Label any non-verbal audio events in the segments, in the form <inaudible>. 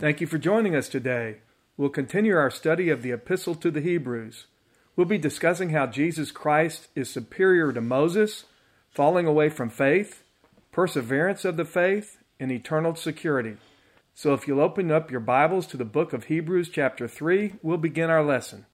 Thank you for joining us today. We'll continue our study of the Epistle to the Hebrews. We'll be discussing how Jesus Christ is superior to Moses, falling away from faith, perseverance of the faith, and eternal security. So if you'll open up your Bibles to the book of Hebrews, chapter 3, we'll begin our lesson.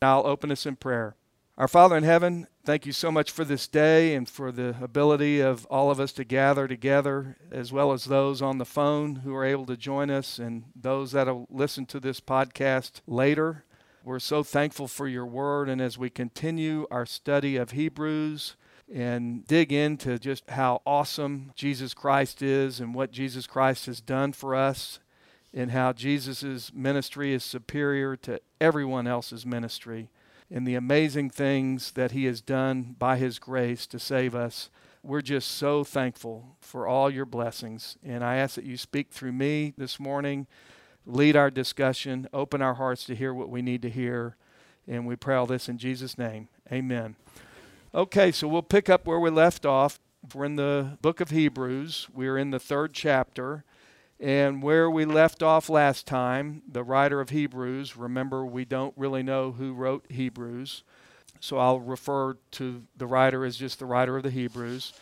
I'll open us in prayer. Our Father in heaven, thank you so much for this day and for the ability of all of us to gather together, as well as those on the phone who are able to join us and those that will listen to this podcast later. We're so thankful for your word, and as we continue our study of Hebrews and dig into just how awesome Jesus Christ is and what Jesus Christ has done for us, and how Jesus' ministry is superior to everyone else's ministry in the amazing things that He has done by His grace to save us. We're just so thankful for all your blessings. And I ask that you speak through me this morning, lead our discussion, open our hearts to hear what we need to hear. And we pray all this in Jesus' name. Amen. Okay, so we'll pick up where we left off. We're in the book of Hebrews, we're in the third chapter. And where we left off last time, the writer of Hebrews, remember we don't really know who wrote Hebrews, so I'll refer to the writer as just the writer of the Hebrews.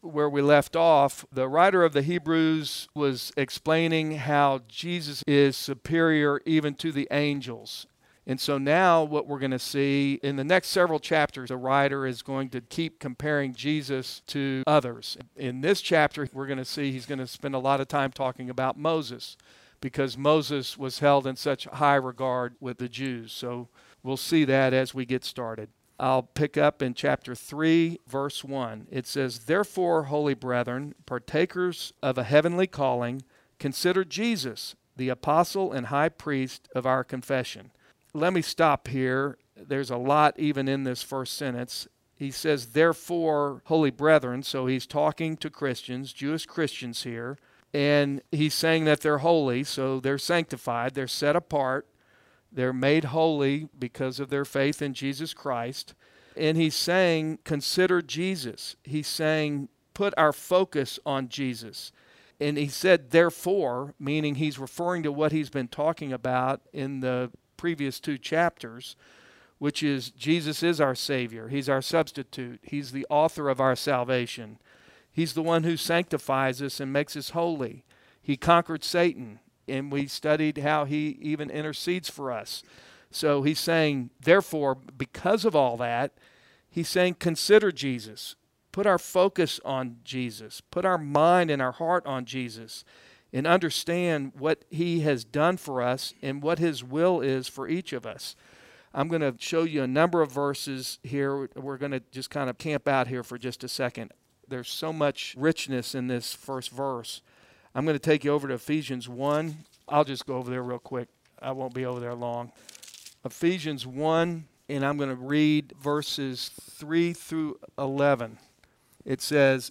Where we left off, the writer of the Hebrews was explaining how Jesus is superior even to the angels. And so now, what we're going to see in the next several chapters, the writer is going to keep comparing Jesus to others. In this chapter, we're going to see he's going to spend a lot of time talking about Moses because Moses was held in such high regard with the Jews. So we'll see that as we get started. I'll pick up in chapter 3, verse 1. It says, Therefore, holy brethren, partakers of a heavenly calling, consider Jesus, the apostle and high priest of our confession let me stop here. There's a lot even in this first sentence. He says, Therefore, holy brethren, so he's talking to Christians, Jewish Christians here, and he's saying that they're holy, so they're sanctified, they're set apart, they're made holy because of their faith in Jesus Christ. And he's saying, Consider Jesus. He's saying, Put our focus on Jesus and he said therefore meaning he's referring to what he's been talking about in the previous two chapters, which is Jesus is our Savior. He's our substitute. He's the author of our salvation. He's the one who sanctifies us and makes us holy. He conquered Satan, and we studied how he even intercedes for us. So he's saying, therefore, because of all that, he's saying, consider Jesus. Put our focus on Jesus. Put our mind and our heart on Jesus and understand what He has done for us and what His will is for each of us. I'm going to show you a number of verses here. We're going to just kind of camp out here for just a second. There's so much richness in this first verse. I'm going to take you over to Ephesians 1. I'll just go over there real quick. I won't be over there long. Ephesians 1, and I'm going to read verses 3 through 11. It says,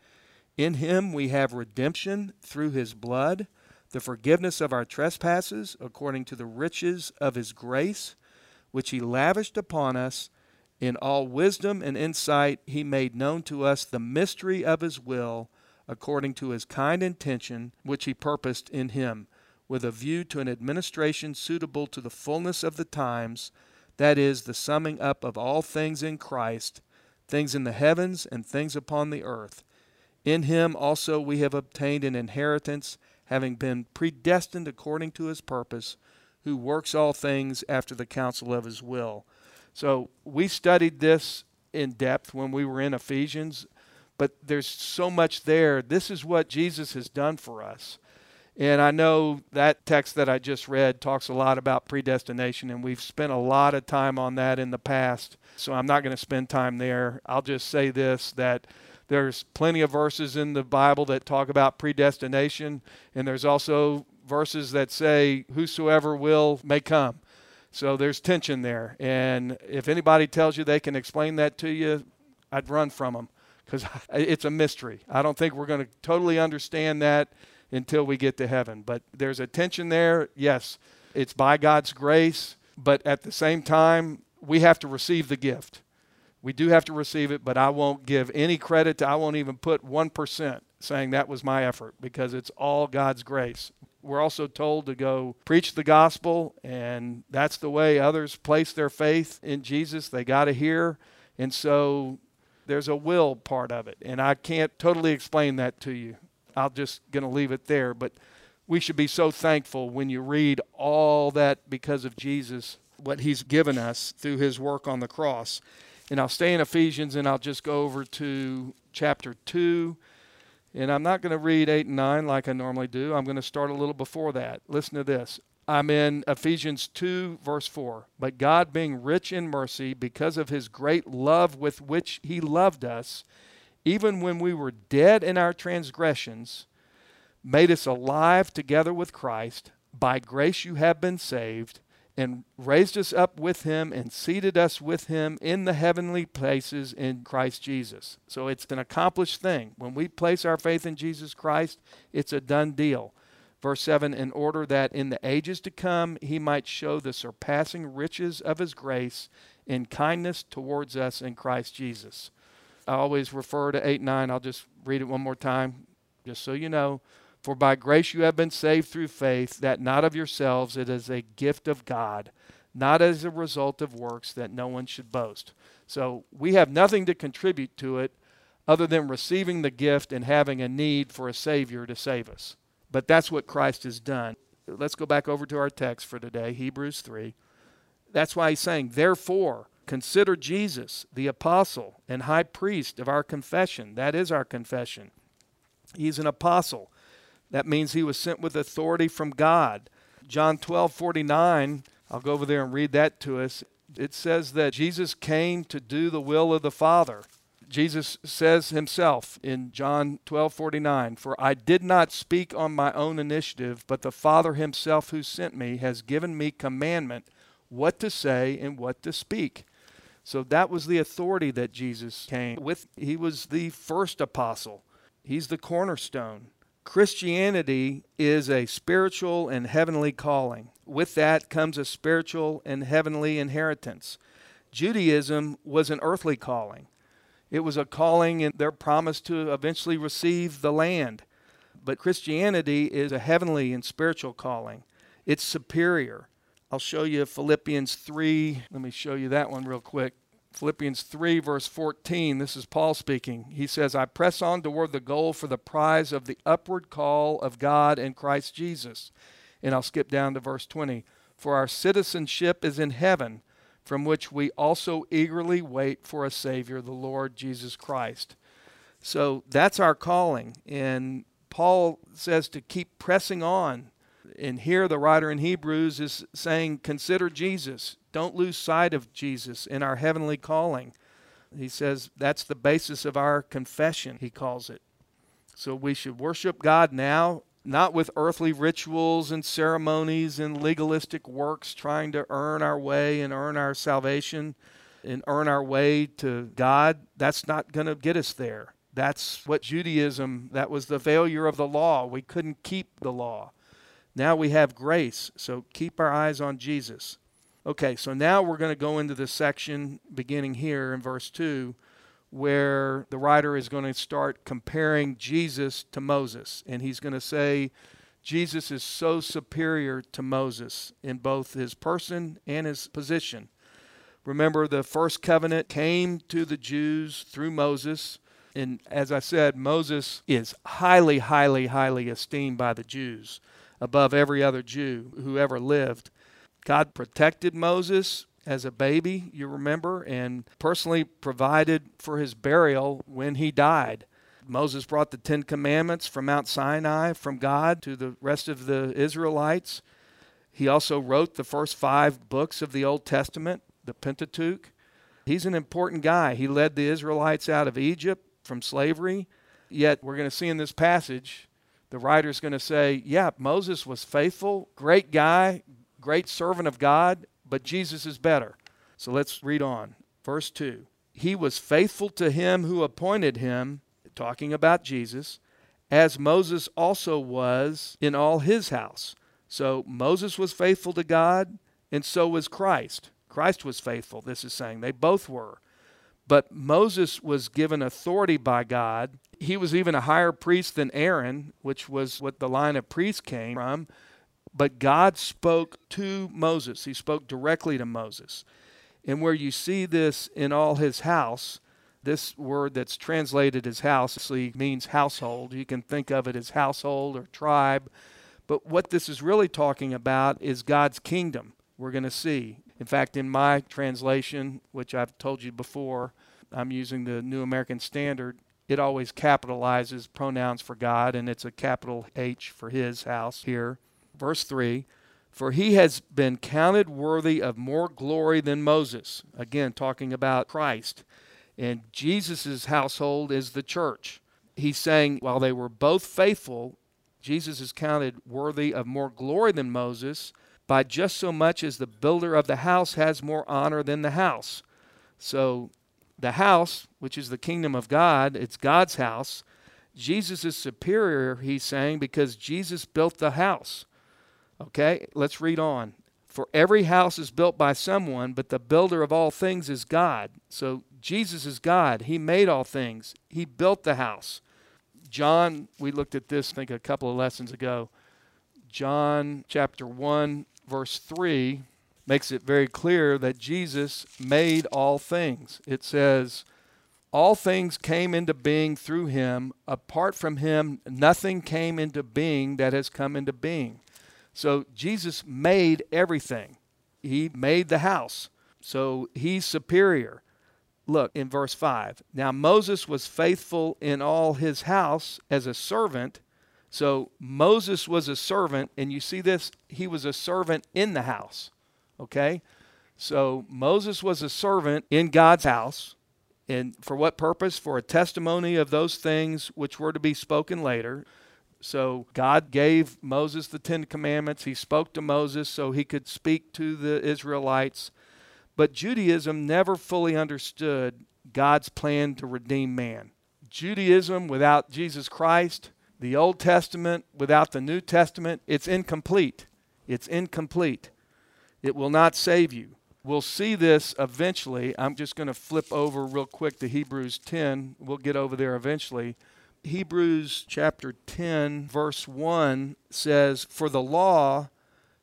In him we have redemption through his blood, the forgiveness of our trespasses, according to the riches of his grace, which he lavished upon us. In all wisdom and insight, he made known to us the mystery of his will, according to his kind intention, which he purposed in him, with a view to an administration suitable to the fullness of the times, that is, the summing up of all things in Christ, things in the heavens and things upon the earth. In him also we have obtained an inheritance, having been predestined according to his purpose, who works all things after the counsel of his will. So we studied this in depth when we were in Ephesians, but there's so much there. This is what Jesus has done for us. And I know that text that I just read talks a lot about predestination, and we've spent a lot of time on that in the past. So I'm not going to spend time there. I'll just say this that there's plenty of verses in the Bible that talk about predestination, and there's also verses that say, Whosoever will may come. So there's tension there. And if anybody tells you they can explain that to you, I'd run from them because <laughs> it's a mystery. I don't think we're going to totally understand that until we get to heaven. But there's a tension there. Yes, it's by God's grace, but at the same time, we have to receive the gift. We do have to receive it, but I won't give any credit to, I won't even put 1% saying that was my effort because it's all God's grace. We're also told to go preach the gospel, and that's the way others place their faith in Jesus. They got to hear. And so there's a will part of it. And I can't totally explain that to you. I'm just going to leave it there. But we should be so thankful when you read all that because of Jesus, what he's given us through his work on the cross. And I'll stay in Ephesians and I'll just go over to chapter 2. And I'm not going to read 8 and 9 like I normally do. I'm going to start a little before that. Listen to this. I'm in Ephesians 2, verse 4. But God, being rich in mercy, because of his great love with which he loved us, even when we were dead in our transgressions, made us alive together with Christ. By grace you have been saved and raised us up with him and seated us with him in the heavenly places in Christ Jesus. So it's an accomplished thing. When we place our faith in Jesus Christ, it's a done deal. Verse 7 In order that in the ages to come he might show the surpassing riches of his grace in kindness towards us in Christ Jesus. I always refer to 8 9. I'll just read it one more time, just so you know. For by grace you have been saved through faith, that not of yourselves, it is a gift of God, not as a result of works, that no one should boast. So we have nothing to contribute to it other than receiving the gift and having a need for a Savior to save us. But that's what Christ has done. Let's go back over to our text for today, Hebrews 3. That's why he's saying, Therefore, consider Jesus, the apostle and high priest of our confession. That is our confession. He's an apostle that means he was sent with authority from God. John 12 49, I'll go over there and read that to us. It says that Jesus came to do the will of the Father. Jesus says himself in John 12 49, For I did not speak on my own initiative, but the Father himself who sent me has given me commandment what to say and what to speak. So that was the authority that Jesus came with. He was the first apostle, he's the cornerstone. Christianity is a spiritual and heavenly calling. With that comes a spiritual and heavenly inheritance. Judaism was an earthly calling. It was a calling in their promise to eventually receive the land. But Christianity is a heavenly and spiritual calling. It's superior. I'll show you Philippians 3. Let me show you that one real quick. Philippians 3, verse 14, this is Paul speaking. He says, I press on toward the goal for the prize of the upward call of God in Christ Jesus. And I'll skip down to verse 20. For our citizenship is in heaven, from which we also eagerly wait for a Savior, the Lord Jesus Christ. So that's our calling. And Paul says to keep pressing on. And here the writer in Hebrews is saying, Consider Jesus. Don't lose sight of Jesus in our heavenly calling. He says that's the basis of our confession, he calls it. So we should worship God now, not with earthly rituals and ceremonies and legalistic works, trying to earn our way and earn our salvation and earn our way to God. That's not going to get us there. That's what Judaism, that was the failure of the law. We couldn't keep the law. Now we have grace, so keep our eyes on Jesus. Okay, so now we're going to go into the section beginning here in verse 2 where the writer is going to start comparing Jesus to Moses. And he's going to say, Jesus is so superior to Moses in both his person and his position. Remember, the first covenant came to the Jews through Moses. And as I said, Moses is highly, highly, highly esteemed by the Jews above every other Jew who ever lived. God protected Moses as a baby, you remember, and personally provided for his burial when he died. Moses brought the Ten Commandments from Mount Sinai from God to the rest of the Israelites. He also wrote the first five books of the Old Testament, the Pentateuch. He's an important guy. He led the Israelites out of Egypt from slavery. Yet, we're going to see in this passage, the writer's going to say, yeah, Moses was faithful, great guy, great servant of God, but Jesus is better. So let's read on. Verse 2 He was faithful to him who appointed him, talking about Jesus, as Moses also was in all his house. So Moses was faithful to God, and so was Christ. Christ was faithful, this is saying. They both were. But Moses was given authority by God. He was even a higher priest than Aaron, which was what the line of priests came from. But God spoke to Moses, He spoke directly to Moses. And where you see this in all his house, this word that's translated as house actually means household. You can think of it as household or tribe. But what this is really talking about is God's kingdom, we're going to see. In fact, in my translation, which I've told you before, I'm using the New American Standard, it always capitalizes pronouns for God, and it's a capital H for his house here. Verse 3 For he has been counted worthy of more glory than Moses. Again, talking about Christ. And Jesus' household is the church. He's saying, while they were both faithful, Jesus is counted worthy of more glory than Moses by just so much as the builder of the house has more honor than the house. So, the house, which is the kingdom of God, it's God's house. Jesus is superior, he's saying, because Jesus built the house. Okay, let's read on. For every house is built by someone, but the builder of all things is God. So Jesus is God. He made all things, He built the house. John, we looked at this, I think, a couple of lessons ago. John chapter 1, verse 3 makes it very clear that Jesus made all things. It says, All things came into being through him. Apart from him, nothing came into being that has come into being. So Jesus made everything, he made the house. So he's superior. Look in verse 5. Now Moses was faithful in all his house as a servant so Moses was a servant, and you see this, he was a servant in the house. Okay? So Moses was a servant in God's house. And for what purpose? For a testimony of those things which were to be spoken later. So God gave Moses the Ten Commandments. He spoke to Moses so he could speak to the Israelites. But Judaism never fully understood God's plan to redeem man. Judaism without Jesus Christ the Old Testament without the New Testament, it's incomplete. It's incomplete. It will not save you. We'll see this eventually. I'm just going to flip over real quick to Hebrews 10. We'll get over there eventually. Hebrews chapter 10, verse 1 says, For the law,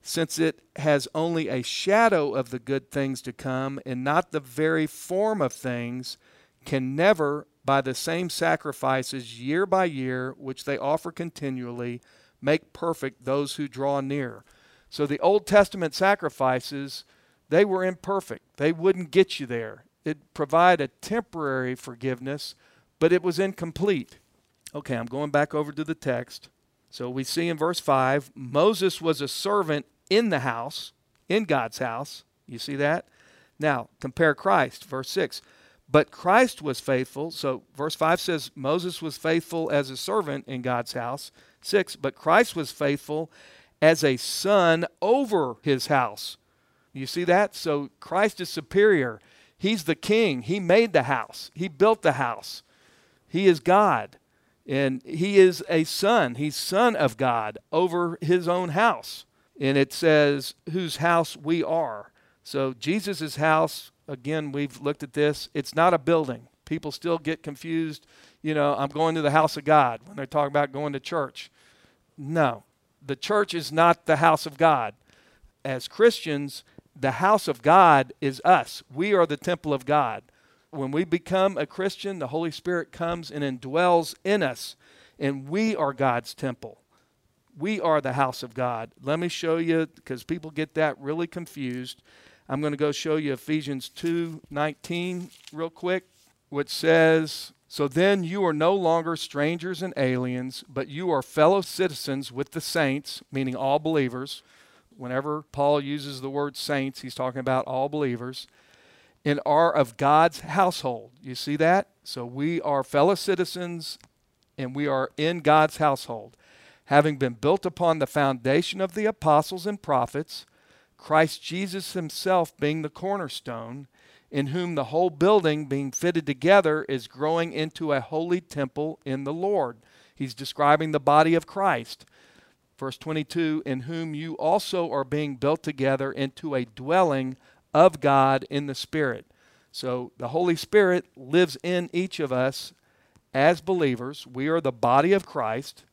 since it has only a shadow of the good things to come and not the very form of things, can never by the same sacrifices year by year, which they offer continually, make perfect those who draw near. So the Old Testament sacrifices, they were imperfect. They wouldn't get you there. It provided a temporary forgiveness, but it was incomplete. Okay, I'm going back over to the text. So we see in verse 5 Moses was a servant in the house, in God's house. You see that? Now, compare Christ, verse 6. But Christ was faithful. So, verse 5 says Moses was faithful as a servant in God's house. 6, but Christ was faithful as a son over his house. You see that? So, Christ is superior. He's the king. He made the house, he built the house. He is God. And he is a son. He's son of God over his own house. And it says, whose house we are. So, Jesus' house again, we've looked at this. It's not a building. People still get confused. You know, I'm going to the house of God when they talk about going to church. No, the church is not the house of God. As Christians, the house of God is us. We are the temple of God. When we become a Christian, the Holy Spirit comes and indwells in us, and we are God's temple. We are the house of God. Let me show you, because people get that really confused. I'm going to go show you Ephesians 2:19 real quick, which says, "So then you are no longer strangers and aliens, but you are fellow citizens with the saints, meaning all believers." Whenever Paul uses the word saints, he's talking about all believers, and are of God's household. You see that? So we are fellow citizens and we are in God's household having been built upon the foundation of the apostles and prophets, Christ Jesus himself being the cornerstone, in whom the whole building being fitted together is growing into a holy temple in the Lord. He's describing the body of Christ. Verse 22 In whom you also are being built together into a dwelling of God in the Spirit. So the Holy Spirit lives in each of us as believers. We are the body of Christ.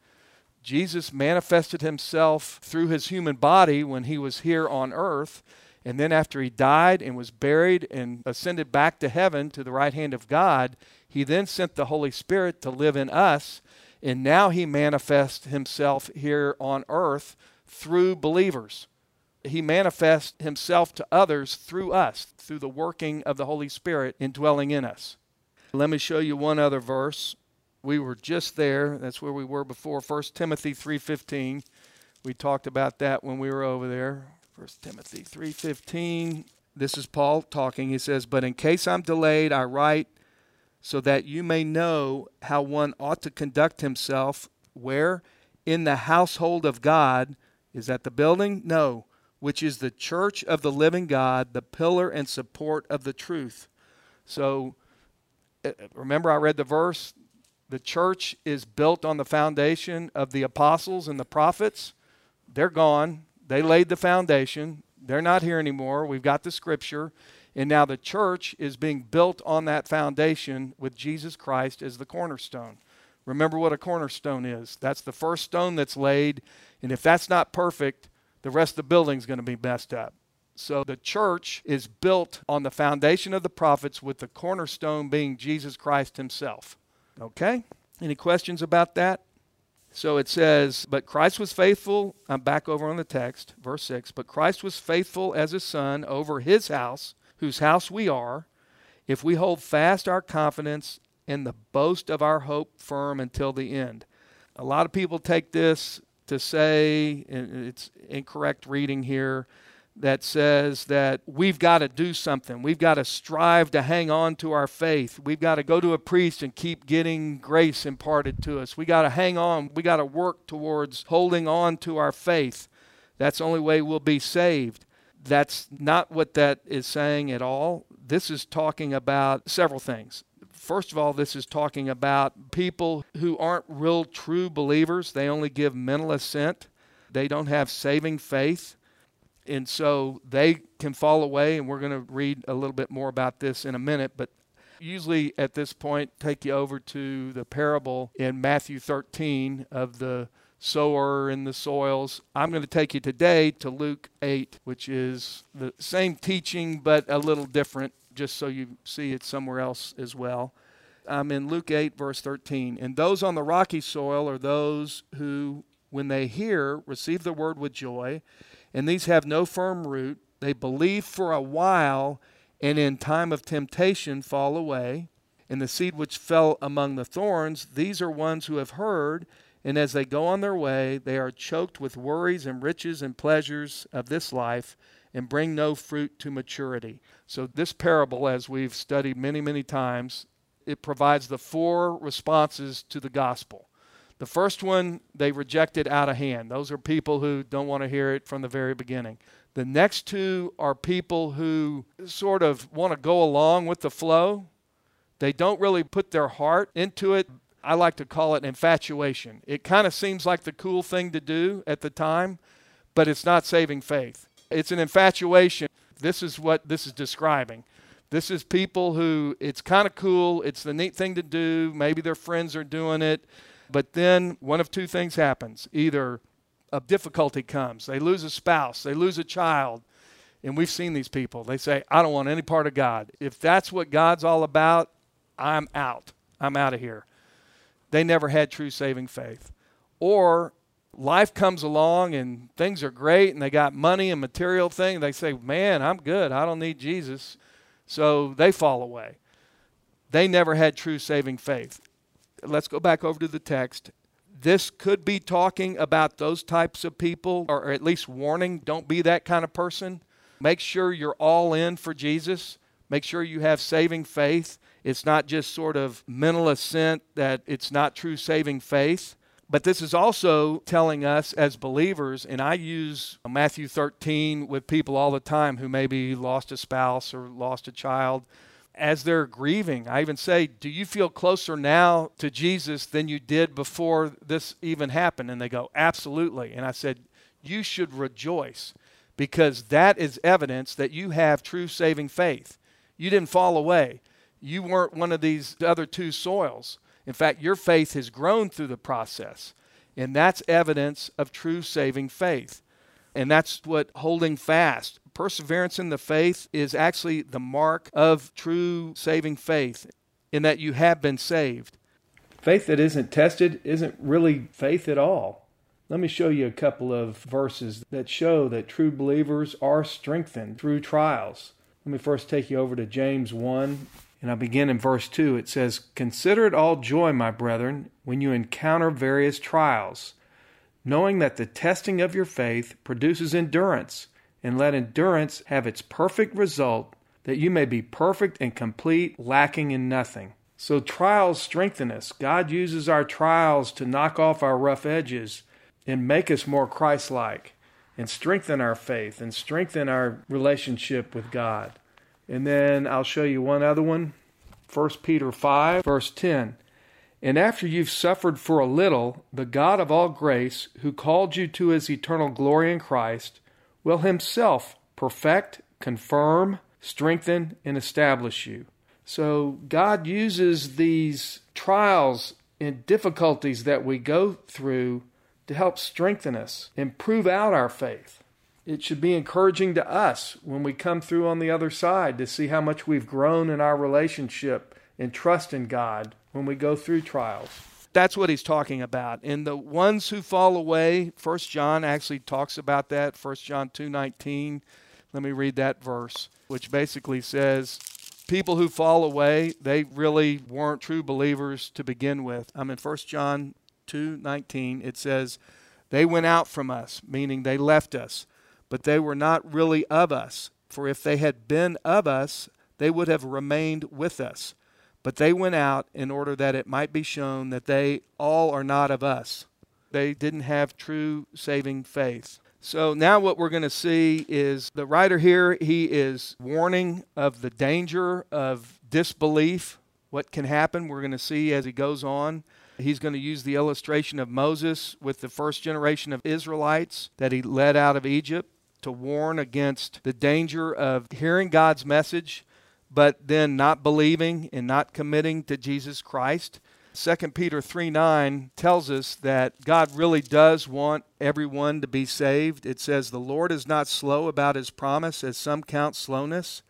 Jesus manifested himself through his human body when he was here on earth. And then, after he died and was buried and ascended back to heaven to the right hand of God, he then sent the Holy Spirit to live in us. And now he manifests himself here on earth through believers. He manifests himself to others through us, through the working of the Holy Spirit indwelling in us. Let me show you one other verse we were just there. That's where we were before. 1 Timothy 3.15. We talked about that when we were over there. 1 Timothy 3.15. This is Paul talking. He says, But in case I'm delayed, I write so that you may know how one ought to conduct himself where? In the household of God. Is that the building? No. Which is the church of the living God, the pillar and support of the truth. So, uh, remember, I read the verse the church is built on the foundation of the apostles and the prophets. They're gone. They laid the foundation. They're not here anymore. We've got the scripture. And now the church is being built on that foundation with Jesus Christ as the cornerstone. Remember what a cornerstone is. That's the first stone that's laid. And if that's not perfect, the rest of the building's going to be messed up. So the church is built on the foundation of the prophets with the cornerstone being Jesus Christ himself. Okay? Any questions about that? So it says, But Christ was faithful. I'm back over on the text, verse 6. But Christ was faithful as a son over his house, whose house we are, if we hold fast our confidence and the boast of our hope firm until the end. A lot of people take this to say, and it's incorrect reading here, that says that we've got to do something. We've got to strive to hang on to our faith. We've got to go to a priest and keep getting grace imparted to us. We got to hang on. We got to work towards holding on to our faith. That's the only way we'll be saved. That's not what that is saying at all. This is talking about several things. First of all, this is talking about people who aren't real true believers. They only give mental assent. They don't have saving faith and so they can fall away, and we're going to read a little bit more about this in a minute. But usually at this point, take you over to the parable in Matthew 13 of the sower and the soils. I'm going to take you today to Luke 8, which is the same teaching but a little different, just so you see it somewhere else as well. I'm in Luke 8, verse 13. And those on the rocky soil are those who, when they hear, receive the word with joy and these have no firm root. They believe for a while, and in time of temptation fall away. And the seed which fell among the thorns, these are ones who have heard, and as they go on their way, they are choked with worries and riches and pleasures of this life, and bring no fruit to maturity. So, this parable, as we've studied many, many times, it provides the four responses to the gospel. The first one, they rejected out of hand. Those are people who don't want to hear it from the very beginning. The next two are people who sort of want to go along with the flow. They don't really put their heart into it. I like to call it infatuation. It kind of seems like the cool thing to do at the time, but it's not saving faith. It's an infatuation. This is what this is describing. This is people who it's kind of cool, it's the neat thing to do, maybe their friends are doing it but then one of two things happens. Either a difficulty comes, they lose a spouse, they lose a child. And we've seen these people. They say, I don't want any part of God. If that's what God's all about, I'm out. I'm out of here. They never had true saving faith. Or life comes along and things are great and they got money and material things. They say, Man, I'm good. I don't need Jesus. So they fall away. They never had true saving faith let's go back over to the text. This could be talking about those types of people, or at least warning don't be that kind of person. Make sure you're all in for Jesus. Make sure you have saving faith. It's not just sort of mental assent that it's not true saving faith. But this is also telling us as believers, and I use Matthew 13 with people all the time who maybe lost a spouse or lost a child as they're grieving. I even say, Do you feel closer now to Jesus than you did before this even happened? And they go, Absolutely. And I said, You should rejoice because that is evidence that you have true saving faith. You didn't fall away, you weren't one of these other two soils. In fact, your faith has grown through the process. And that's evidence of true saving faith. And that's what holding fast, perseverance in the faith is actually the mark of true saving faith, in that you have been saved. Faith that isn't tested isn't really faith at all. Let me show you a couple of verses that show that true believers are strengthened through trials. Let me first take you over to James 1, and I begin in verse 2. It says, Consider it all joy, my brethren, when you encounter various trials, knowing that the testing of your faith produces endurance and let endurance have its perfect result, that you may be perfect and complete, lacking in nothing. So, trials strengthen us. God uses our trials to knock off our rough edges and make us more Christ like and strengthen our faith and strengthen our relationship with God. And then I'll show you one other one 1 Peter 5, verse 10. And after you've suffered for a little, the God of all grace, who called you to his eternal glory in Christ, will himself perfect, confirm, strengthen, and establish you. So God uses these trials and difficulties that we go through to help strengthen us and prove out our faith. It should be encouraging to us when we come through on the other side to see how much we've grown in our relationship and trust in God when we go through trials that's what he's talking about. And the ones who fall away, First John actually talks about that. First John 2:19. Let me read that verse, which basically says, people who fall away, they really weren't true believers to begin with. I'm in First John 2:19. It says, "They went out from us, meaning they left us, but they were not really of us. For if they had been of us, they would have remained with us." But they went out in order that it might be shown that they all are not of us. They didn't have true saving faith. So now what we're going to see is the writer here, he is warning of the danger of disbelief, what can happen. We're going to see as he goes on. He's going to use the illustration of Moses with the first generation of Israelites that he led out of Egypt to warn against the danger of hearing God's message but then not believing and not committing to Jesus Christ. 2 Peter 3 9 tells us that God really does want everyone to be saved. It says, The Lord is not slow about his promise, as some count slowness,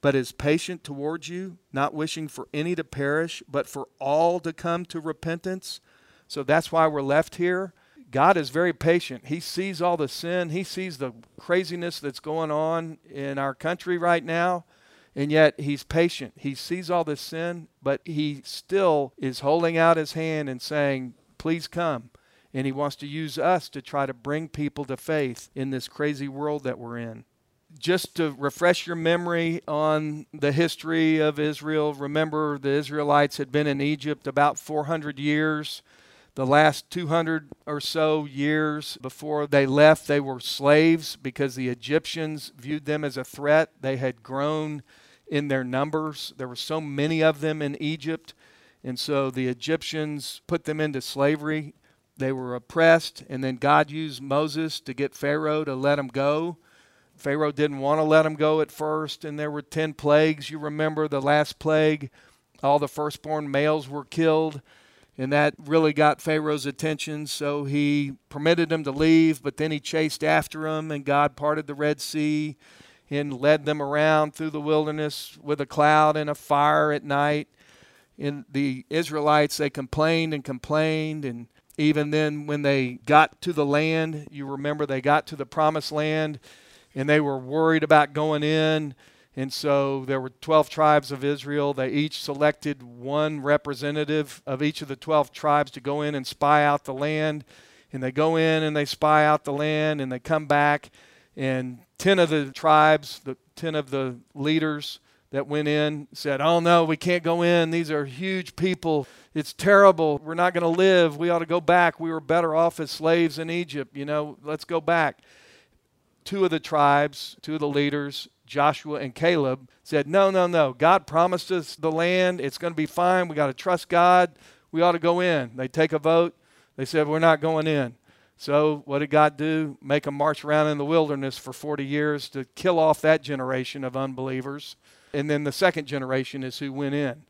but is patient towards you, not wishing for any to perish, but for all to come to repentance. So that's why we're left here. God is very patient. He sees all the sin, He sees the craziness that's going on in our country right now. And yet he's patient. He sees all this sin, but he still is holding out his hand and saying, Please come. And he wants to use us to try to bring people to faith in this crazy world that we're in. Just to refresh your memory on the history of Israel, remember the Israelites had been in Egypt about 400 years. The last 200 or so years before they left, they were slaves because the Egyptians viewed them as a threat. They had grown in their numbers. There were so many of them in Egypt. And so the Egyptians put them into slavery. They were oppressed. And then God used Moses to get Pharaoh to let them go. Pharaoh didn't want to let them go at first. And there were 10 plagues. You remember the last plague, all the firstborn males were killed. And that really got Pharaoh's attention. So he permitted them to leave, but then he chased after them, and God parted the Red Sea and led them around through the wilderness with a cloud and a fire at night. And the Israelites, they complained and complained. And even then, when they got to the land, you remember they got to the promised land and they were worried about going in. And so there were 12 tribes of Israel. They each selected one representative of each of the 12 tribes to go in and spy out the land. And they go in and they spy out the land and they come back and 10 of the tribes, the 10 of the leaders, that went in said, Oh no, we can't go in. These are huge people. It's terrible. We're not going to live. We ought to go back. We were better off as slaves in Egypt. You know, let's go back. Two of the tribes, two of the leaders, Joshua and Caleb, said, No, no, no. God promised us the land. It's going to be fine. We got to trust God. We ought to go in. They take a vote. They said, We're not going in. So, what did God do? Make them march around in the wilderness for 40 years to kill off that generation of unbelievers. And then the second generation is who went in.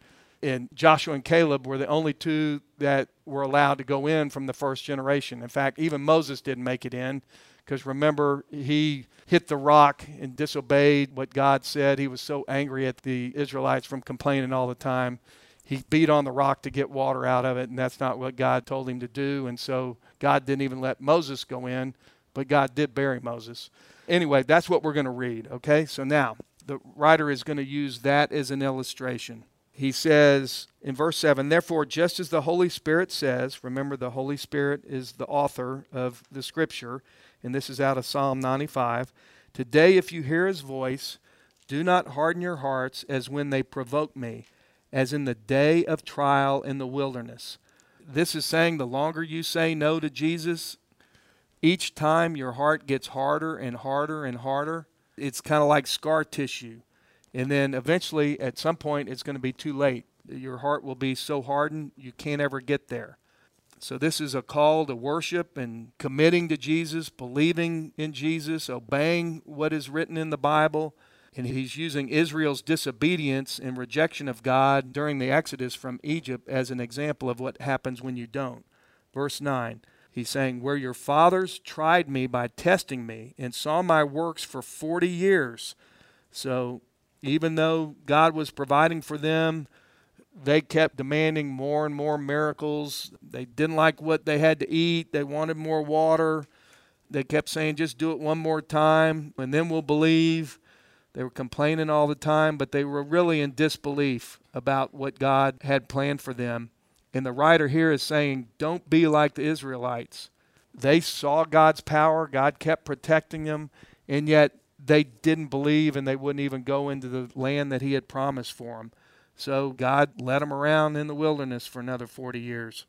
And Joshua and Caleb were the only two that were allowed to go in from the first generation. In fact, even Moses didn't make it in because remember, he hit the rock and disobeyed what God said. He was so angry at the Israelites from complaining all the time. He beat on the rock to get water out of it, and that's not what God told him to do. And so God didn't even let Moses go in, but God did bury Moses. Anyway, that's what we're going to read, okay? So now, the writer is going to use that as an illustration. He says in verse 7 Therefore, just as the Holy Spirit says, remember the Holy Spirit is the author of the scripture, and this is out of Psalm 95. Today, if you hear his voice, do not harden your hearts as when they provoke me, as in the day of trial in the wilderness. This is saying the longer you say no to Jesus, each time your heart gets harder and harder and harder it's kind of like scar tissue. And then eventually, at some point, it's going to be too late. Your heart will be so hardened, you can't ever get there. So, this is a call to worship and committing to Jesus, believing in Jesus, obeying what is written in the Bible. And he's using Israel's disobedience and rejection of God during the Exodus from Egypt as an example of what happens when you don't. Verse 9 He's saying, Where your fathers tried me by testing me and saw my works for 40 years. So even though God was providing for them, they kept demanding more and more miracles. They didn't like what they had to eat, they wanted more water. They kept saying, Just do it one more time and then we'll believe. They were complaining all the time, but they were really in disbelief about what God had planned for them. And the writer here is saying, don't be like the Israelites. They saw God's power, God kept protecting them, and yet they didn't believe and they wouldn't even go into the land that He had promised for them. So God led them around in the wilderness for another 40 years.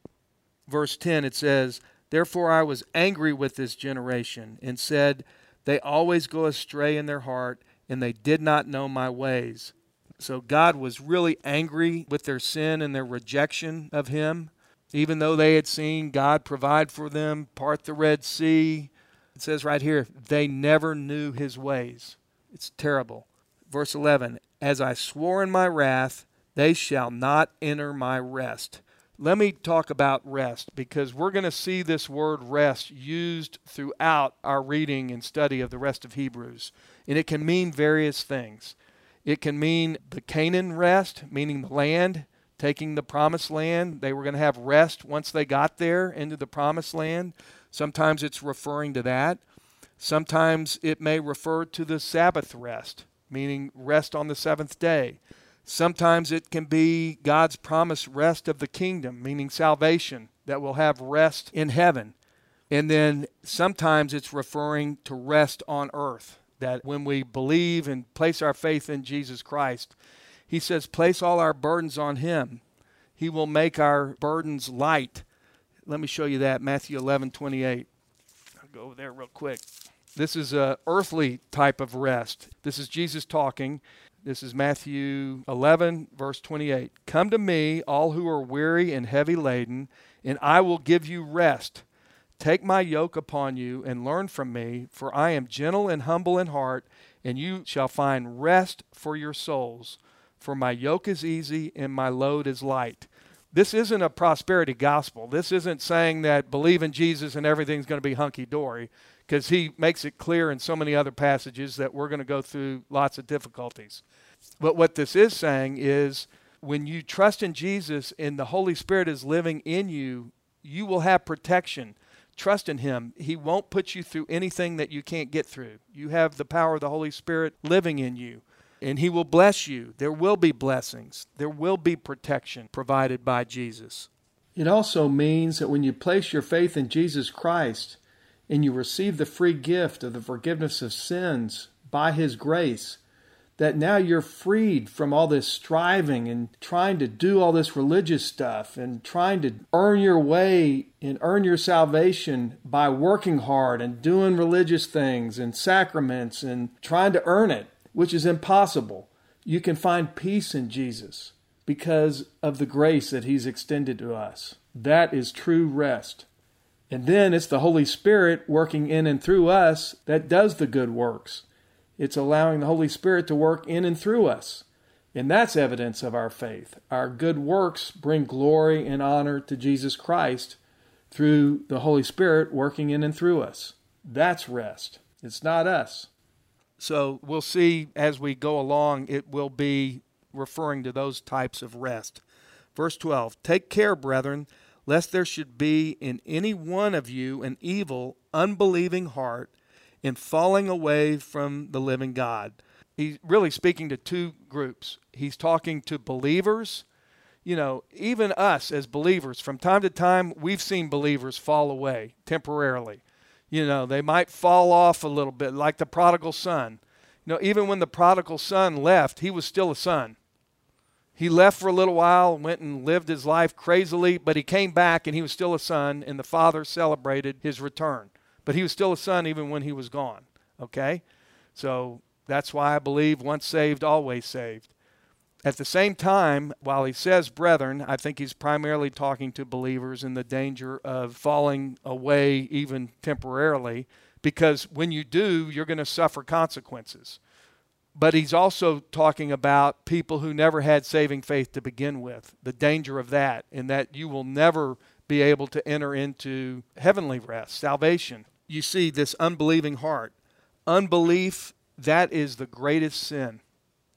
Verse 10 it says, Therefore I was angry with this generation and said, They always go astray in their heart, and they did not know my ways. So God was really angry with their sin and their rejection of Him. Even though they had seen God provide for them, part the Red Sea, it says right here, they never knew His ways. It's terrible. Verse 11 As I swore in my wrath, they shall not enter my rest. Let me talk about rest because we're going to see this word rest used throughout our reading and study of the rest of Hebrews. And it can mean various things. It can mean the Canaan rest, meaning the land, taking the promised land. They were going to have rest once they got there into the promised land. Sometimes it's referring to that. Sometimes it may refer to the Sabbath rest, meaning rest on the seventh day. Sometimes it can be God's promised rest of the kingdom, meaning salvation, that will have rest in heaven. And then sometimes it's referring to rest on earth, that when we believe and place our faith in Jesus Christ, he says, place all our burdens on him. He will make our burdens light. Let me show you that, Matthew 11, 28. I'll go over there real quick. This is a earthly type of rest. This is Jesus talking. This is Matthew 11, verse 28. Come to me, all who are weary and heavy laden, and I will give you rest. Take my yoke upon you and learn from me, for I am gentle and humble in heart, and you shall find rest for your souls. For my yoke is easy and my load is light. This isn't a prosperity gospel. This isn't saying that believe in Jesus and everything's going to be hunky dory, because he makes it clear in so many other passages that we're going to go through lots of difficulties. But what this is saying is when you trust in Jesus and the Holy Spirit is living in you, you will have protection Trust in Him. He won't put you through anything that you can't get through. You have the power of the Holy Spirit living in you, and He will bless you. There will be blessings, there will be protection provided by Jesus. It also means that when you place your faith in Jesus Christ and you receive the free gift of the forgiveness of sins by His grace, that now you're freed from all this striving and trying to do all this religious stuff and trying to earn your way and earn your salvation by working hard and doing religious things and sacraments and trying to earn it, which is impossible. You can find peace in Jesus because of the grace that He's extended to us. That is true rest. And then it's the Holy Spirit working in and through us that does the good works. It's allowing the Holy Spirit to work in and through us. And that's evidence of our faith. Our good works bring glory and honor to Jesus Christ through the Holy Spirit working in and through us. That's rest. It's not us. So we'll see as we go along, it will be referring to those types of rest. Verse 12 Take care, brethren, lest there should be in any one of you an evil, unbelieving heart in falling away from the living God. He's really speaking to two groups. He's talking to believers. You know, even us as believers, from time to time, we've seen believers fall away temporarily. You know, they might fall off a little bit, like the prodigal son. You know, even when the prodigal son left, he was still a son. He left for a little while, went and lived his life crazily, but he came back and he was still a son, and the father celebrated his return. But he was still a son even when he was gone. Okay? So that's why I believe once saved, always saved. At the same time, while he says brethren, I think he's primarily talking to believers in the danger of falling away even temporarily, because when you do, you're going to suffer consequences. But he's also talking about people who never had saving faith to begin with, the danger of that, in that you will never be able to enter into heavenly rest, salvation. You see, this unbelieving heart. Unbelief, that is the greatest sin.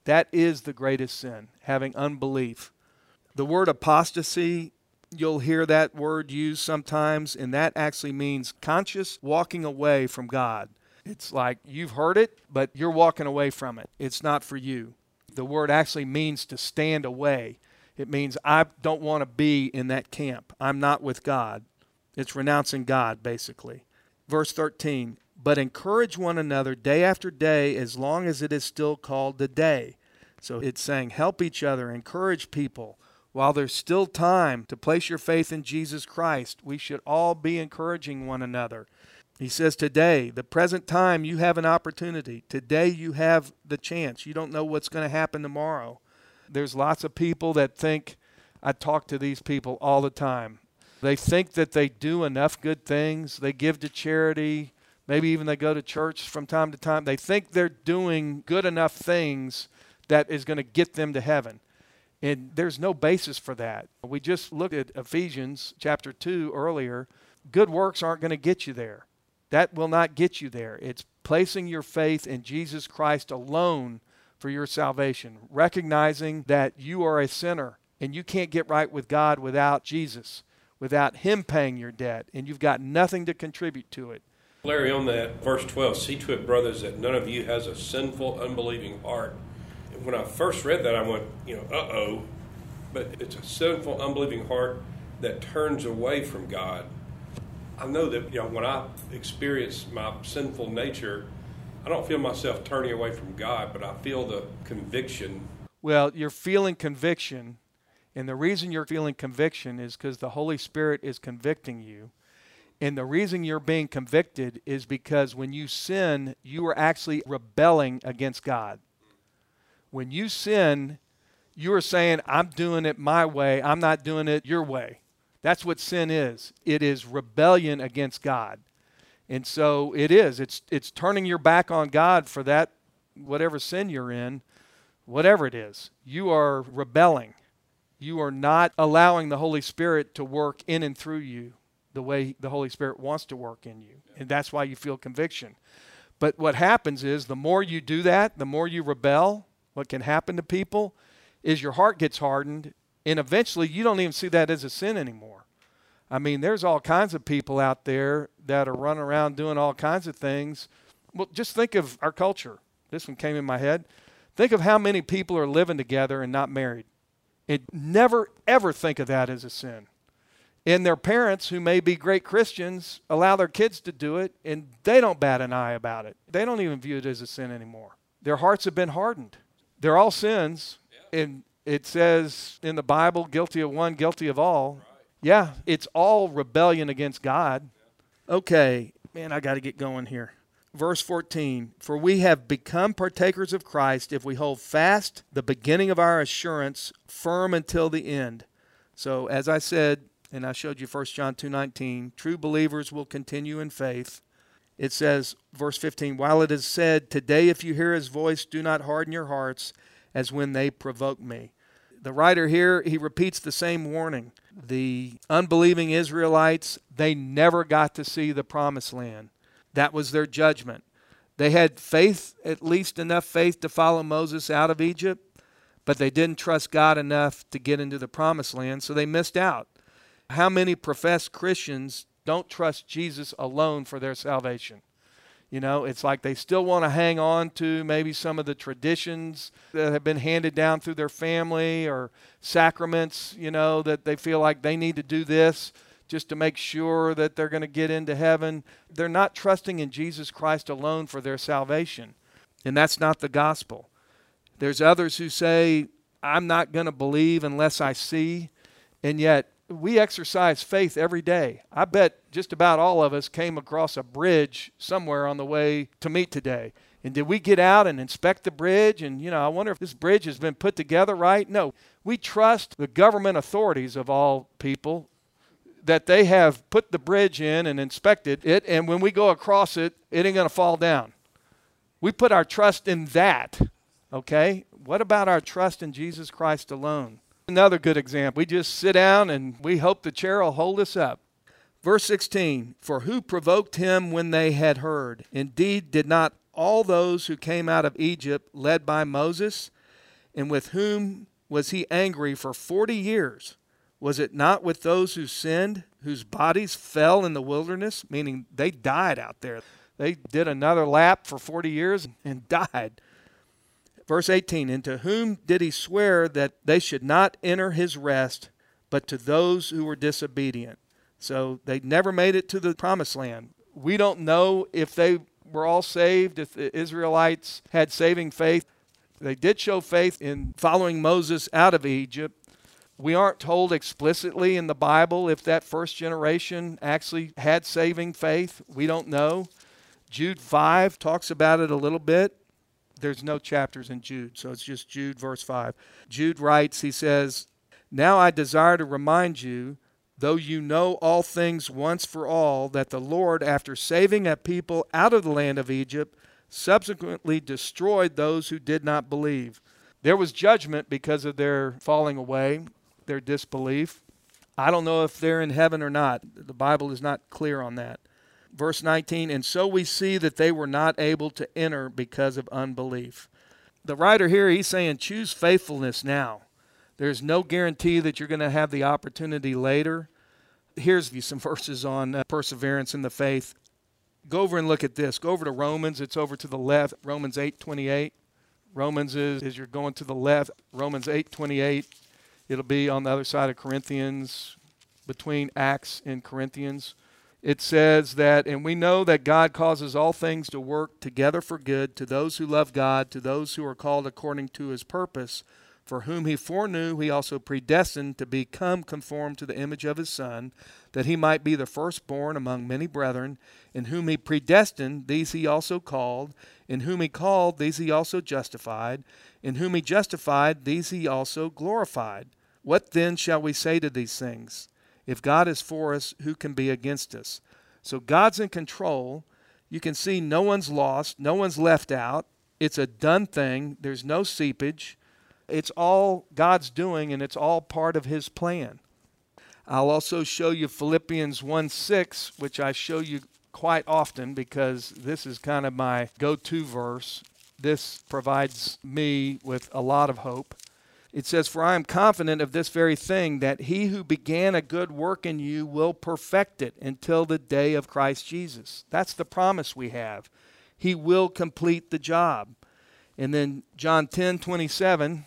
That is the greatest sin, having unbelief. The word apostasy, you'll hear that word used sometimes, and that actually means conscious walking away from God. It's like you've heard it, but you're walking away from it. It's not for you. The word actually means to stand away. It means I don't want to be in that camp. I'm not with God. It's renouncing God, basically. Verse 13 But encourage one another day after day as long as it is still called the day. So it's saying help each other, encourage people. While there's still time to place your faith in Jesus Christ, we should all be encouraging one another. He says, Today, the present time, you have an opportunity. Today, you have the chance. You don't know what's going to happen tomorrow. There's lots of people that think, I talk to these people all the time. They think that they do enough good things, they give to charity, maybe even they go to church from time to time. They think they're doing good enough things that is going to get them to heaven. And there's no basis for that. We just looked at Ephesians chapter 2 earlier. Good works aren't going to get you there. That will not get you there. It's placing your faith in Jesus Christ alone for your salvation, recognizing that you are a sinner and you can't get right with God without Jesus, without Him paying your debt, and you've got nothing to contribute to it. Larry, on that verse 12, see to it, brothers, that none of you has a sinful, unbelieving heart. When I first read that, I went, you know, uh oh. But it's a sinful, unbelieving heart that turns away from God. I know that you know when I experience my sinful nature, I don't feel myself turning away from God, but I feel the conviction. Well, you're feeling conviction, and the reason you're feeling conviction is because the Holy Spirit is convicting you. And the reason you're being convicted is because when you sin, you are actually rebelling against God. When you sin, you are saying, I'm doing it my way, I'm not doing it your way. That's what sin is. It is rebellion against God. And so it is. It's it's turning your back on God for that whatever sin you're in, whatever it is. You are rebelling. You are not allowing the Holy Spirit to work in and through you the way the Holy Spirit wants to work in you. And that's why you feel conviction. But what happens is the more you do that, the more you rebel, what can happen to people is your heart gets hardened and eventually, you don't even see that as a sin anymore. I mean, there's all kinds of people out there that are running around doing all kinds of things. Well, just think of our culture. This one came in my head. Think of how many people are living together and not married. And never, ever think of that as a sin. And their parents, who may be great Christians, allow their kids to do it, and they don't bat an eye about it. They don't even view it as a sin anymore. Their hearts have been hardened. They're all sins. And it says in the Bible, guilty of one, guilty of all. Yeah, it's all rebellion against God. Okay, man, I got to get going here. Verse 14 For we have become partakers of Christ if we hold fast the beginning of our assurance firm until the end. So, as I said, and I showed you 1 John 2:19, true believers will continue in faith. It says verse 15, while it is said, "Today if you hear his voice, do not harden your hearts as when they provoke me." The writer here, he repeats the same warning. The unbelieving Israelites, they never got to see the promised land. That was their judgment. They had faith, at least enough faith to follow Moses out of Egypt, but they didn't trust God enough to get into the promised land, so they missed out. How many professed Christians don't trust Jesus alone for their salvation? You know, it's like they still want to hang on to maybe some of the traditions that have been handed down through their family or sacraments, you know, that they feel like they need to do this just to make sure that they're going to get into heaven. They're not trusting in Jesus Christ alone for their salvation. And that's not the gospel. There's others who say, I'm not going to believe unless I see. And yet, we exercise faith every day. I bet just about all of us came across a bridge somewhere on the way to meet today. And did we get out and inspect the bridge? And, you know, I wonder if this bridge has been put together right? No. We trust the government authorities of all people that they have put the bridge in and inspected it. And when we go across it, it ain't going to fall down. We put our trust in that. Okay? What about our trust in Jesus Christ alone? Another good example. We just sit down and we hope the chair will hold us up. Verse 16 For who provoked him when they had heard? Indeed, did not all those who came out of Egypt, led by Moses, and with whom was he angry for forty years? Was it not with those who sinned, whose bodies fell in the wilderness? Meaning they died out there. They did another lap for 40 years and <laughs> died. Verse 18 And to whom did he swear that they should not enter his rest, but to those who were disobedient? So they never made it to the promised land. We don't know if they were all saved, if the Israelites had saving faith. They did show faith in following Moses out of Egypt. We aren't told explicitly in the Bible if that first generation actually had saving faith. We don't know. Jude 5 talks about it a little bit there's no chapters in Jude, so it's just Jude, verse 5. Jude writes, he says, Now I desire to remind you, though you know all things once for all, that the Lord, after saving a people out of the land of Egypt, subsequently destroyed those who did not believe. There was judgment because of their falling away, their disbelief. I don't know if they're in heaven or not. The Bible is not clear on that verse 19, and so we see that they were not able to enter because of unbelief. The writer here, he's saying, choose faithfulness now. There's no guarantee that you're going to have the opportunity later. Here's some verses on uh, perseverance in the faith. Go over and look at this. Go over to Romans. It's over to the left. Romans 8:28. Romans is as you're going to the left. Romans 8:28. It'll be on the other side of Corinthians, between Acts and Corinthians it says that, and we know that God causes all things to work together for good to those who love God, to those who are called according to his purpose, for whom he foreknew, he also predestined to become conformed to the image of his Son, that he might be the firstborn among many brethren. In whom he predestined, these he also called. In whom he called, these he also justified. In whom he justified, these he also glorified. What then shall we say to these things? If God is for us, who can be against us? So God's in control. You can see no one's lost, no one's left out. It's a done thing, there's no seepage. It's all God's doing, and it's all part of His plan. I'll also show you Philippians 1 6, which I show you quite often because this is kind of my go to verse. This provides me with a lot of hope. It says, For I am confident of this very thing, that he who began a good work in you will perfect it until the day of Christ Jesus. That's the promise we have. He will complete the job. And then John 10 27,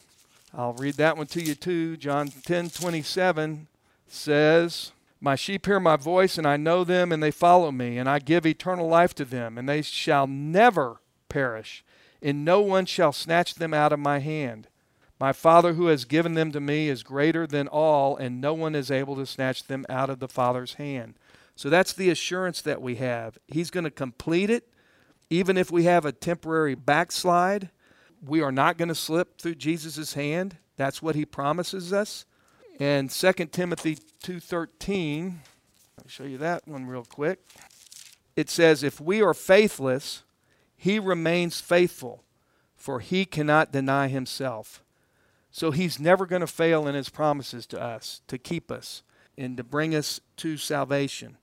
I'll read that one to you too. John 10 27 says, My sheep hear my voice, and I know them, and they follow me, and I give eternal life to them, and they shall never perish and no one shall snatch them out of my hand. My Father who has given them to me is greater than all, and no one is able to snatch them out of the Father's hand. So that's the assurance that we have. He's going to complete it, even if we have a temporary backslide. We are not going to slip through Jesus' hand. That's what he promises us. And 2 Timothy 2:13, I'll show you that one real quick. It says, "If we are faithless, he remains faithful, for he cannot deny himself." So he's never going to fail in his promises to us to keep us and to bring us to salvation.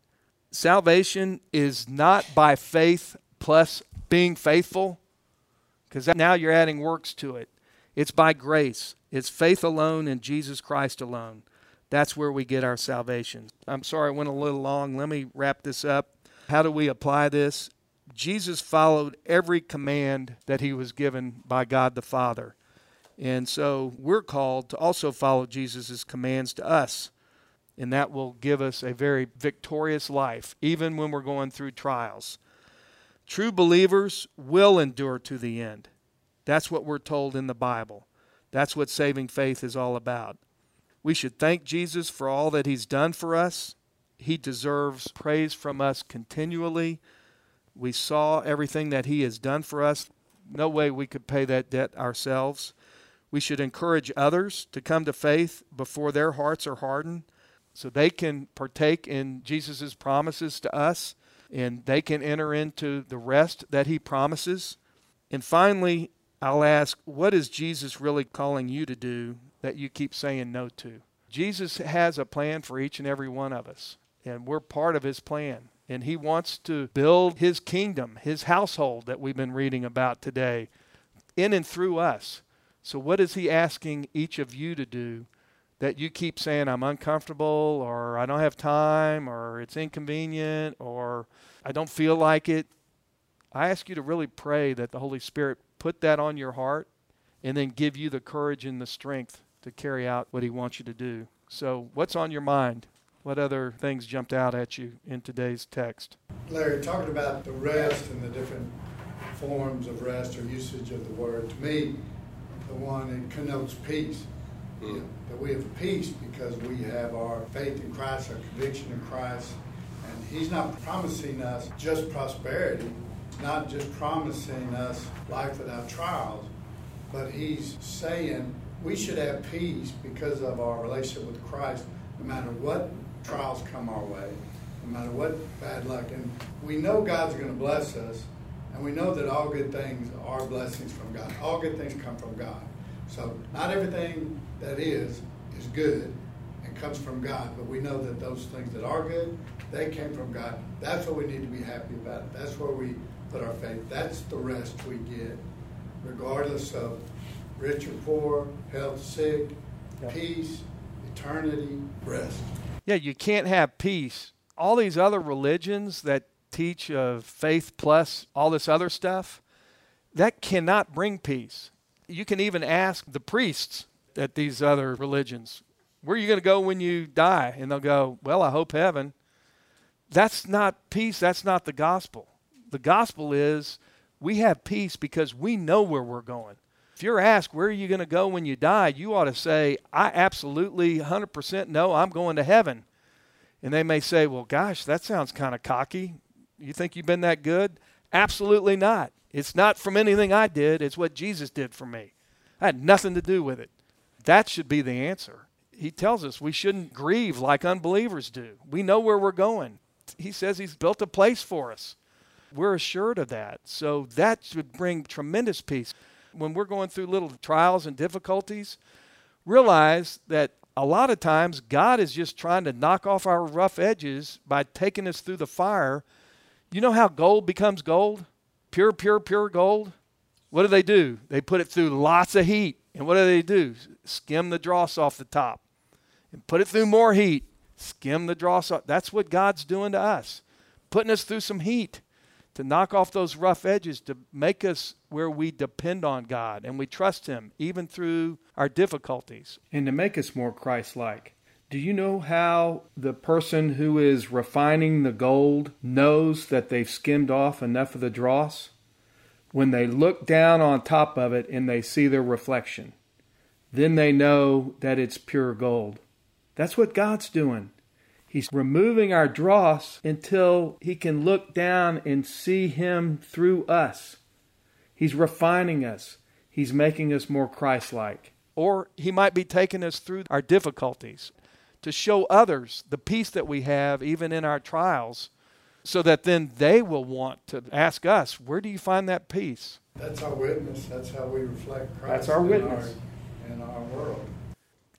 Salvation is not by faith plus being faithful, because now you're adding works to it. It's by grace, it's faith alone in Jesus Christ alone. That's where we get our salvation. I'm sorry I went a little long. Let me wrap this up. How do we apply this? Jesus followed every command that he was given by God the Father. And so we're called to also follow Jesus' commands to us. And that will give us a very victorious life, even when we're going through trials. True believers will endure to the end. That's what we're told in the Bible. That's what saving faith is all about. We should thank Jesus for all that he's done for us. He deserves praise from us continually. We saw everything that he has done for us. No way we could pay that debt ourselves. We should encourage others to come to faith before their hearts are hardened so they can partake in Jesus' promises to us and they can enter into the rest that he promises. And finally, I'll ask, what is Jesus really calling you to do that you keep saying no to? Jesus has a plan for each and every one of us, and we're part of his plan. And he wants to build his kingdom, his household that we've been reading about today, in and through us. So, what is he asking each of you to do that you keep saying, I'm uncomfortable, or I don't have time, or it's inconvenient, or I don't feel like it? I ask you to really pray that the Holy Spirit put that on your heart and then give you the courage and the strength to carry out what he wants you to do. So, what's on your mind? What other things jumped out at you in today's text? Larry, talking about the rest and the different forms of rest or usage of the word, to me, the one that connotes peace. Mm. That we have peace because we have our faith in Christ, our conviction in Christ. And He's not promising us just prosperity, not just promising us life without trials, but He's saying we should have peace because of our relationship with Christ, no matter what trials come our way, no matter what bad luck. And we know God's going to bless us and we know that all good things are blessings from God. All good things come from God. So not everything that is is good and comes from God, but we know that those things that are good, they came from God. That's what we need to be happy about. That's where we put our faith. That's the rest we get, regardless of rich or poor, health, sick, yeah. peace, eternity, rest. Yeah, you can't have peace. All these other religions that teach of faith plus all this other stuff, that cannot bring peace. You can even ask the priests at these other religions, where are you going to go when you die? And they'll go, well, I hope heaven. That's not peace. That's not the gospel. The gospel is we have peace because we know where we're going. If you're asked, where are you going to go when you die? You ought to say, I absolutely 100% know I'm going to heaven. And they may say, well, gosh, that sounds kind of cocky. You think you've been that good? Absolutely not. It's not from anything I did, it's what Jesus did for me. I had nothing to do with it. That should be the answer. He tells us we shouldn't grieve like unbelievers do. We know where we're going. He says He's built a place for us. We're assured of that. So that should bring tremendous peace. When we're going through little trials and difficulties, realize that a lot of times God is just trying to knock off our rough edges by taking us through the fire you know how gold becomes gold? Pure, pure, pure gold? What do they do? They put it through lots of heat. And what do they do? Skim the dross off the top. And put it through more heat. Skim the dross off. That's what God's doing to us. Putting us through some heat to knock off those rough edges, to make us where we depend on God and we trust Him, even through our difficulties. And to make us more Christ like. Do you know how the person who is refining the gold knows that they've skimmed off enough of the dross? when they look down on top of it and they see their reflection. Then they know that it's pure gold. That's what God's doing. He's removing our dross until He can look down and see Him through us. He's refining us, He's making us more Christ like. Or He might be taking us through our difficulties to show others the peace that we have, even in our trials, so that then they will want to ask us, Where do you find that peace? That's our witness. That's how we reflect Christ That's our in witness. our, in our world.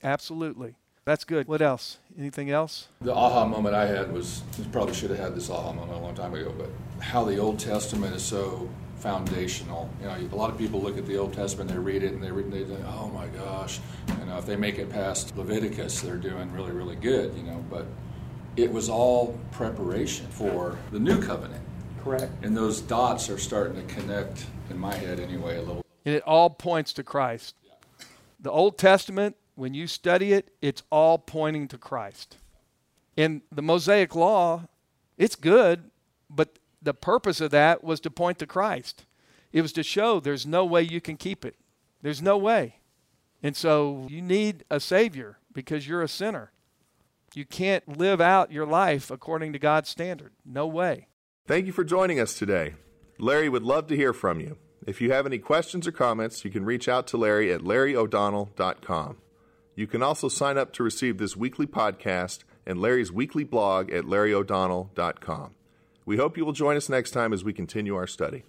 Absolutely. That's good. What else? Anything else? The aha moment I had was probably should have had this aha moment a long time ago, but how the Old Testament is so foundational. You know, a lot of people look at the Old Testament, they read it, and they read, they think, oh my gosh, you know, if they make it past Leviticus, they're doing really, really good. You know, but it was all preparation for the new covenant, Correct. and those dots are starting to connect in my head anyway a little. And it all points to Christ. The Old Testament, when you study it, it's all pointing to Christ. In the Mosaic Law, it's good, but the purpose of that was to point to Christ. It was to show there's no way you can keep it. There's no way. And so you need a Savior because you're a sinner. You can't live out your life according to God's standard. No way. Thank you for joining us today. Larry would love to hear from you. If you have any questions or comments, you can reach out to Larry at larryo'donnell.com. You can also sign up to receive this weekly podcast and Larry's weekly blog at larryo'donnell.com. We hope you will join us next time as we continue our study.